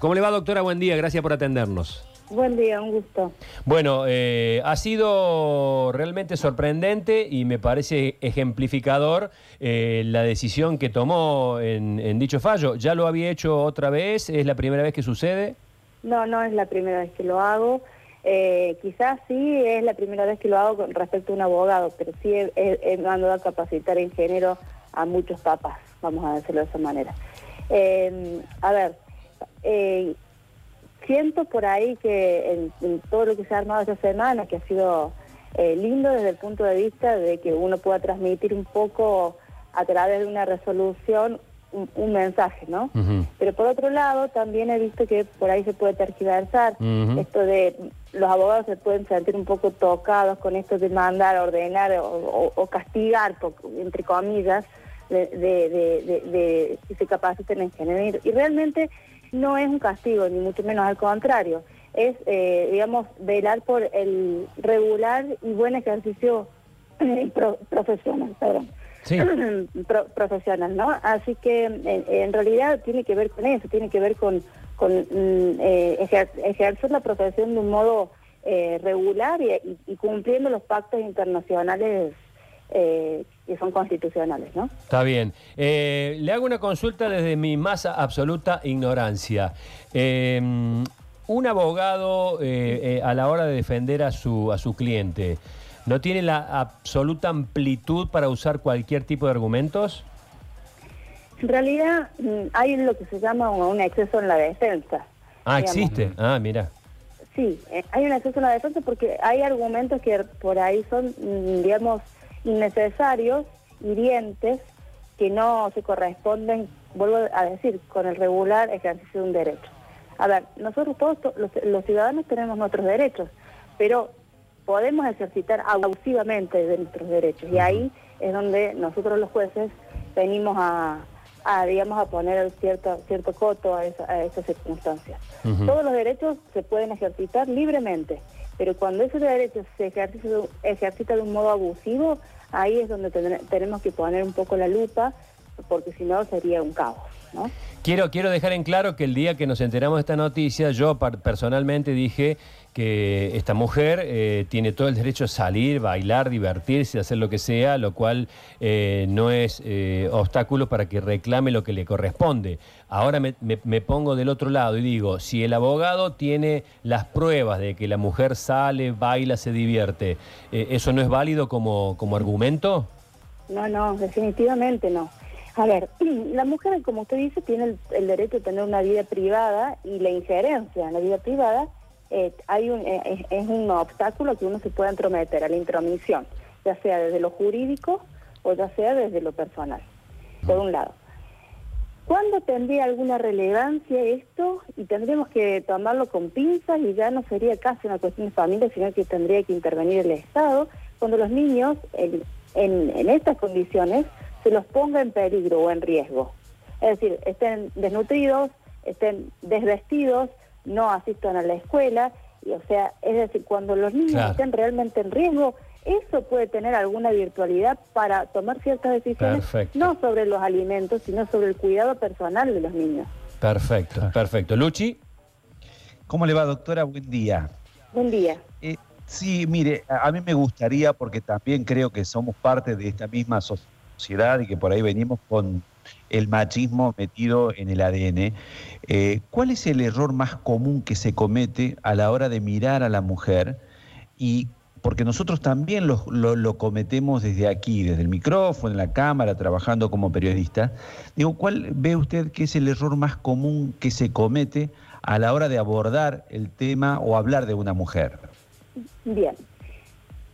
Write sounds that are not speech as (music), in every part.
¿Cómo le va, doctora? Buen día, gracias por atendernos. Buen día, un gusto. Bueno, eh, ha sido realmente sorprendente y me parece ejemplificador eh, la decisión que tomó en, en dicho fallo. ¿Ya lo había hecho otra vez? ¿Es la primera vez que sucede? No, no es la primera vez que lo hago. Eh, quizás sí es la primera vez que lo hago con respecto a un abogado, pero sí he, he- he mandado a capacitar en género a muchos papás, vamos a decirlo de esa manera. A ver, eh, siento por ahí que en, en todo lo que se ha armado esta semana, que ha sido eh, lindo desde el punto de vista de que uno pueda transmitir un poco a través de una resolución un, un mensaje, ¿no? Pero por otro lado, también he visto que por ahí se puede tergiversar esto de los abogados se pueden sentir un poco tocados con esto de mandar, ordenar o, o- o castigar, por- entre comillas, de, de- de- de- de que se capaciten en género. Y realmente no es un castigo, ni mucho menos al contrario. Es, eh, digamos, velar por el regular y buen ejercicio eh, pro- profesional, perdón. Sí. (clears throat) Pro- profesional, ¿no? Así que en, en realidad tiene que ver con eso, tiene que ver con, con mm, eh, ejer- ejercer la profesión de un modo regular y, y- y cumpliendo los pactos internacionales eh, que son constitucionales, ¿no? Está bien. Eh, le hago una consulta desde mi más absoluta ignorancia. Eh, un abogado eh, eh, a la hora de defender a su, a su cliente, ¿no tiene la absoluta amplitud para usar cualquier tipo de argumentos? En realidad mm, hay lo que se llama un, exceso en la defensa. Ah, digamos. existe. Ah, mira. Sí, eh, hay un exceso en la defensa porque hay argumentos que por ahí son, mm, digamos, innecesarios, hirientes, que no se corresponden, vuelvo a decir, con el regular ejercicio de un derecho. A ver, nosotros todos, to- los, los ciudadanos tenemos nuestros derechos, pero podemos ejercitar abusivamente de nuestros derechos y ahí es donde nosotros los jueces venimos a, a, digamos, a poner cierto, cierto coto a, esa- a esas circunstancias. Todos los derechos se pueden ejercitar libremente, pero cuando ese derecho se ejercita, ejercita de un modo abusivo, ahí es donde tenemos que poner un poco la lupa, porque si no sería un caos, ¿no? Quiero, quiero dejar en claro que el día que nos enteramos de esta noticia, yo personalmente dije que esta mujer eh, tiene todo el derecho a salir, bailar, divertirse, hacer lo que sea, lo cual eh, no es eh, obstáculo para que reclame lo que le corresponde. Ahora me, me- me pongo del otro lado y digo, si el abogado tiene las pruebas de que la mujer sale, baila, se divierte, ¿eso no es válido como, como argumento? No, no, definitivamente no. A ver, (clears throat) la mujer, como usted dice, tiene el, el derecho a tener una vida privada y la injerencia en la vida privada eh, hay un, eh, es, un obstáculo que uno se puede entrometer a la intromisión, ya sea desde lo jurídico o ya sea desde lo personal, por un lado. ¿Cuándo tendría alguna relevancia esto? Y tendríamos que tomarlo con pinzas y ya no sería casi una cuestión de familia, sino que tendría que intervenir el Estado cuando los niños en, en- en estas condiciones se los ponga en peligro o en riesgo. Es decir, estén desnutridos, estén desvestidos, no asistan a la escuela, y o sea, es decir, cuando los niños Claro. estén realmente en riesgo, eso puede tener alguna virtualidad para tomar ciertas decisiones, Perfecto. no sobre los alimentos, sino sobre el cuidado personal de los niños. Perfecto, perfecto. Luchi. ¿Cómo le va, doctora? Buen día. Buen día. Eh, sí, mire, a mí me gustaría, porque también creo que somos parte de esta misma so- sociedad y que por ahí venimos con el machismo metido en el ADN, eh, ¿cuál es el error más común que se comete a la hora de mirar a la mujer? Y porque nosotros también lo, lo- lo cometemos desde aquí, desde el micrófono, en la cámara, trabajando como periodista. Digo, ¿cuál ve usted que es el error más común que se comete a la hora de abordar el tema o hablar de una mujer? Bien.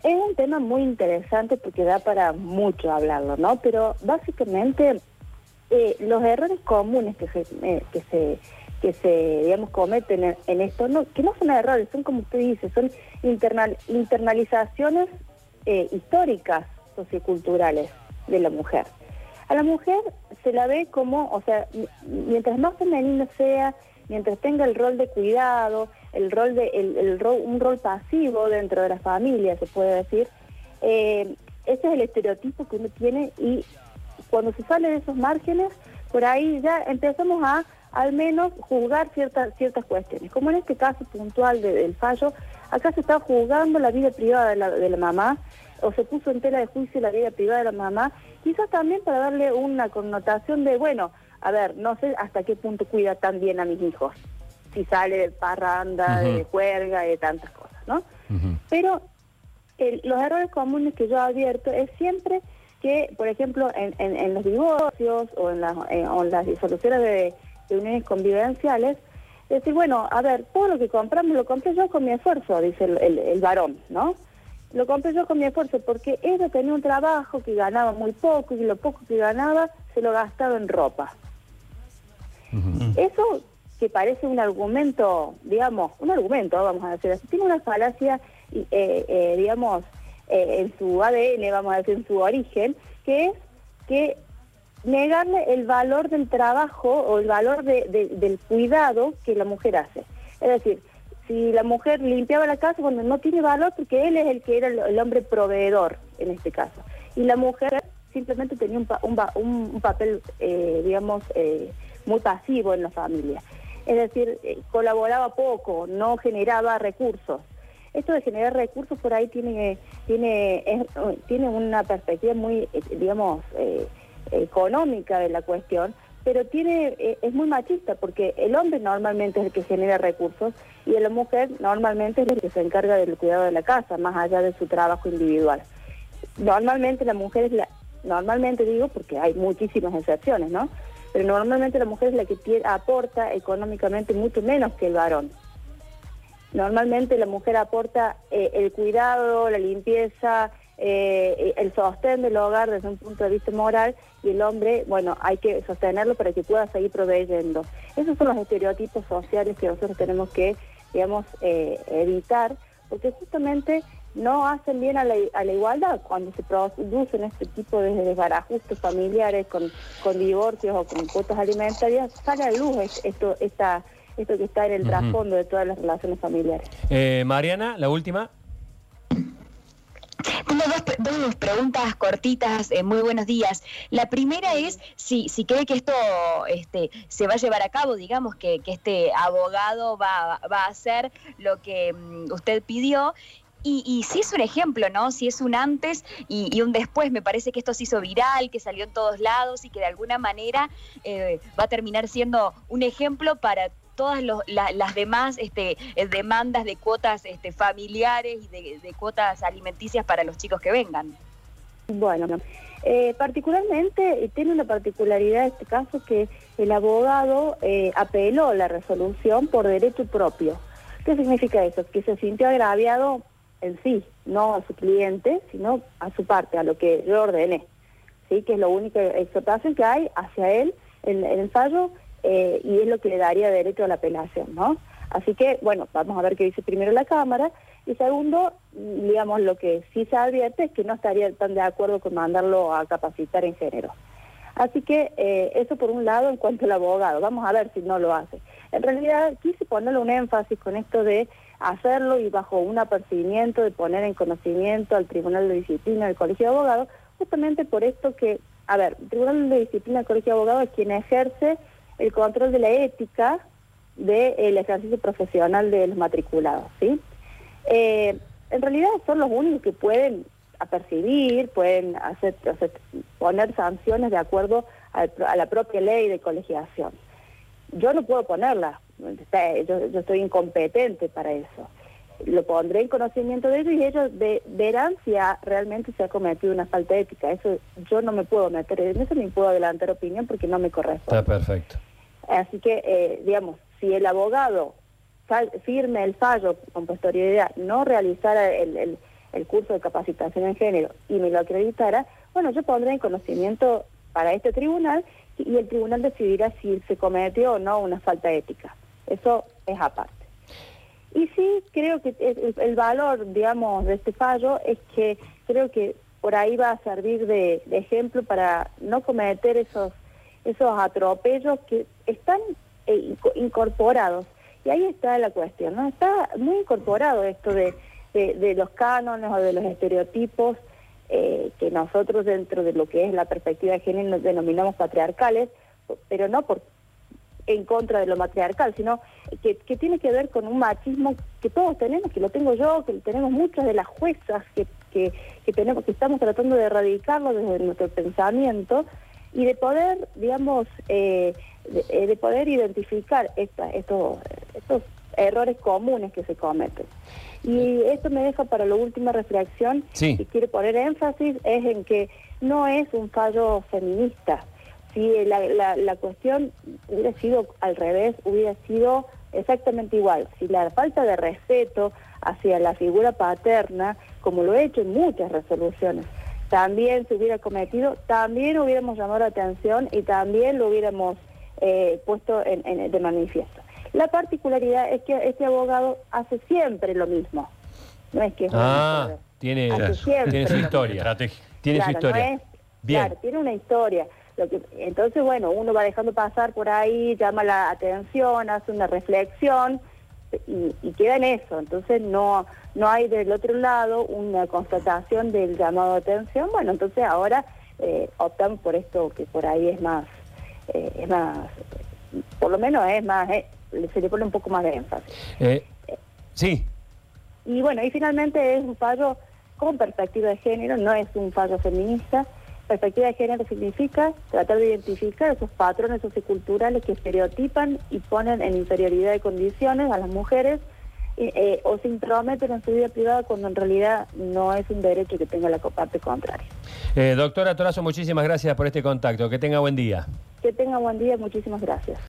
Es un tema muy interesante porque da para mucho hablarlo, ¿no? Pero básicamente eh, los errores comunes que se, eh, que se, que se digamos, cometen en, esto, no, que no son errores, son como usted dice, son internal, internalizaciones eh, históricas, socioculturales de la mujer. A la mujer se la ve como, o sea, mi- mientras más femenina sea, mientras tenga el rol de cuidado, el rol de, el, el rol, un rol pasivo dentro de la familia, se puede decir, eh, ese es el estereotipo que uno tiene y cuando se sale de esos márgenes, por ahí ya empezamos a, al menos juzgar ciertas ciertas cuestiones. Como en este caso puntual del fallo, acá se está juzgando la vida privada de la, de la mamá, o se puso en tela de juicio la vida privada de la mamá, quizás también para darle una connotación de, bueno, a ver, no sé hasta qué punto cuida tan bien a mis hijos, si sale de parranda, de juerga, de tantas cosas, ¿no? Pero los errores comunes que yo advierto es siempre que, por ejemplo, en, los divorcios o en, las disoluciones de, uniones convivenciales, decir, bueno, a ver, todo lo que compramos lo compré yo con mi esfuerzo, dice el, varón, ¿no? Lo compré yo con mi esfuerzo porque ella tenía un trabajo que ganaba muy poco y lo poco que ganaba se lo gastaba en ropa. Eso que parece un argumento, digamos, un argumento, vamos a decir así, tiene una falacia, eh, eh, digamos, eh, en su ADN, vamos a decir, en su origen, que es que negarle el valor del trabajo o el valor del cuidado que la mujer hace. Es decir, si la mujer limpiaba la casa, cuando no tiene valor, porque él es el que era el, hombre proveedor en este caso. Y la mujer simplemente tenía un, papel, digamos, muy pasivo en la familia. Es decir, eh, colaboraba poco, no generaba recursos. Esto de generar recursos por ahí tiene, tiene, tiene una perspectiva muy, eh, digamos, eh, económica de la cuestión, pero tiene, es muy machista porque el hombre normalmente es el que genera recursos y la mujer normalmente es el que se encarga del cuidado de la casa, más allá de su trabajo individual. Normalmente la mujer es la, normalmente digo porque hay muchísimas excepciones, ¿no? Pero normalmente la mujer es la que aporta económicamente mucho menos que el varón. Normalmente la mujer aporta eh, el cuidado, la limpieza, eh, el sostén del hogar desde un punto de vista moral y el hombre, bueno, hay que sostenerlo para que pueda seguir proveyendo. Esos son los estereotipos sociales que nosotros tenemos que, digamos, eh, evitar, porque justamente no hacen bien a la, igualdad cuando se producen este tipo de desbarajustes familiares con, con divorcios o con cuotas alimentarias, sale a luz esto, esta, esto que está en el trasfondo de todas las relaciones familiares. Eh, Mariana, la última. Tengo dos, preguntas cortitas, eh, muy buenos días. La primera es si, si cree que esto este, se va a llevar a cabo, digamos, que, que este abogado va, va, a hacer lo que mm, usted pidió. Y, si es un ejemplo, ¿no? Si es un antes y, un después, me parece que esto se hizo viral, que salió en todos lados y que de alguna manera eh, va a terminar siendo un ejemplo para todas las demás este, eh, demandas de cuotas este, familiares y de, cuotas alimenticias para los chicos que vengan. Bueno, eh, particularmente tiene una particularidad este caso que el abogado apeló la resolución por derecho propio. ¿Qué significa eso? Que se sintió agraviado en sí, no a su cliente, sino a su parte, a lo que yo ordené, ¿sí? que es la única exhortación que hay hacia él en, el fallo eh, y es lo que le daría derecho a la apelación. ¿no? Así que, bueno, vamos a ver qué dice primero la Cámara. Y segundo, digamos, lo que sí se advierte es que no estaría tan de acuerdo con mandarlo a capacitar en género. Así que eh, eso por un lado en cuanto al abogado. Vamos a ver si no lo hace. En realidad quise ponerle un énfasis con esto de hacerlo y bajo un apercibimiento de poner en conocimiento al Tribunal de Disciplina del Colegio de Abogados, justamente por esto que, a ver, el Tribunal de Disciplina del Colegio de Abogados es quien ejerce el control de la ética del ejercicio profesional de los matriculados, ¿sí? Eh, en realidad son los únicos que pueden apercibir, pueden hacer, poner sanciones de acuerdo a, la propia ley de colegiación. Yo no puedo ponerla, yo, estoy incompetente para eso. Lo pondré en conocimiento de ellos y ellos verán si realmente se ha cometido una falta ética. Eso yo no me puedo meter, en eso ni puedo adelantar opinión porque no me corresponde. Está perfecto. Así que, eh, digamos, si el abogado firme el fallo con posterioridad, no realizara el, el curso de capacitación en género y me lo acreditara, bueno, yo pondré en conocimiento para este tribunal y el tribunal decidirá si se cometió o no una falta ética. Eso es aparte. Y sí, creo que el, valor, digamos, de este fallo es que creo que por ahí va a servir de, ejemplo para no cometer esos, esos atropellos que están eh, incorporados. Y ahí está la cuestión, ¿no? Está muy incorporado esto de, de, los cánones o de los estereotipos eh, que nosotros dentro de lo que es la perspectiva de género denominamos patriarcales, pero no por en contra de lo matriarcal, sino que, que, tiene que ver con un machismo que todos tenemos, que lo tengo yo, que tenemos muchas de las juezas que, que, que tenemos, que estamos tratando de erradicarlo desde nuestro pensamiento y de poder, digamos, eh, de, de, poder identificar esta, estos, estos errores comunes que se cometen. Y esto me deja para la última reflexión sí. y quiero poner énfasis es en que no es un fallo feminista. Si la, la, la cuestión hubiera sido al revés, hubiera sido exactamente igual. Si la falta de respeto hacia la figura paterna, como lo he hecho en muchas resoluciones, también se hubiera cometido, también hubiéramos llamado la atención y también lo hubiéramos eh, puesto en, en, de manifiesto. La particularidad es que este abogado hace siempre lo mismo. No es que es ah, tiene, tiene su historia. Tiene claro, su historia. No es, Bien. Claro, tiene una historia. Lo que, entonces, bueno, uno va dejando pasar por ahí, llama la atención, hace una reflexión y, y queda en eso. Entonces, no, no hay del otro lado una constatación del llamado de atención. Bueno, entonces ahora eh, optan por esto que por ahí es más, eh, es más, por lo menos es más, eh, se le pone un poco más de énfasis. Sí. Y bueno, y finalmente es un fallo con perspectiva de género, no es un fallo feminista. Perspectiva de género significa tratar de identificar esos patrones socioculturales que estereotipan y ponen en inferioridad de condiciones a las mujeres eh, o se intrometen en su vida privada cuando en realidad no es un derecho que tenga la parte contraria. Eh, doctora Torazo, muchísimas gracias por este contacto. Que tenga buen día. Que tenga buen día, muchísimas gracias.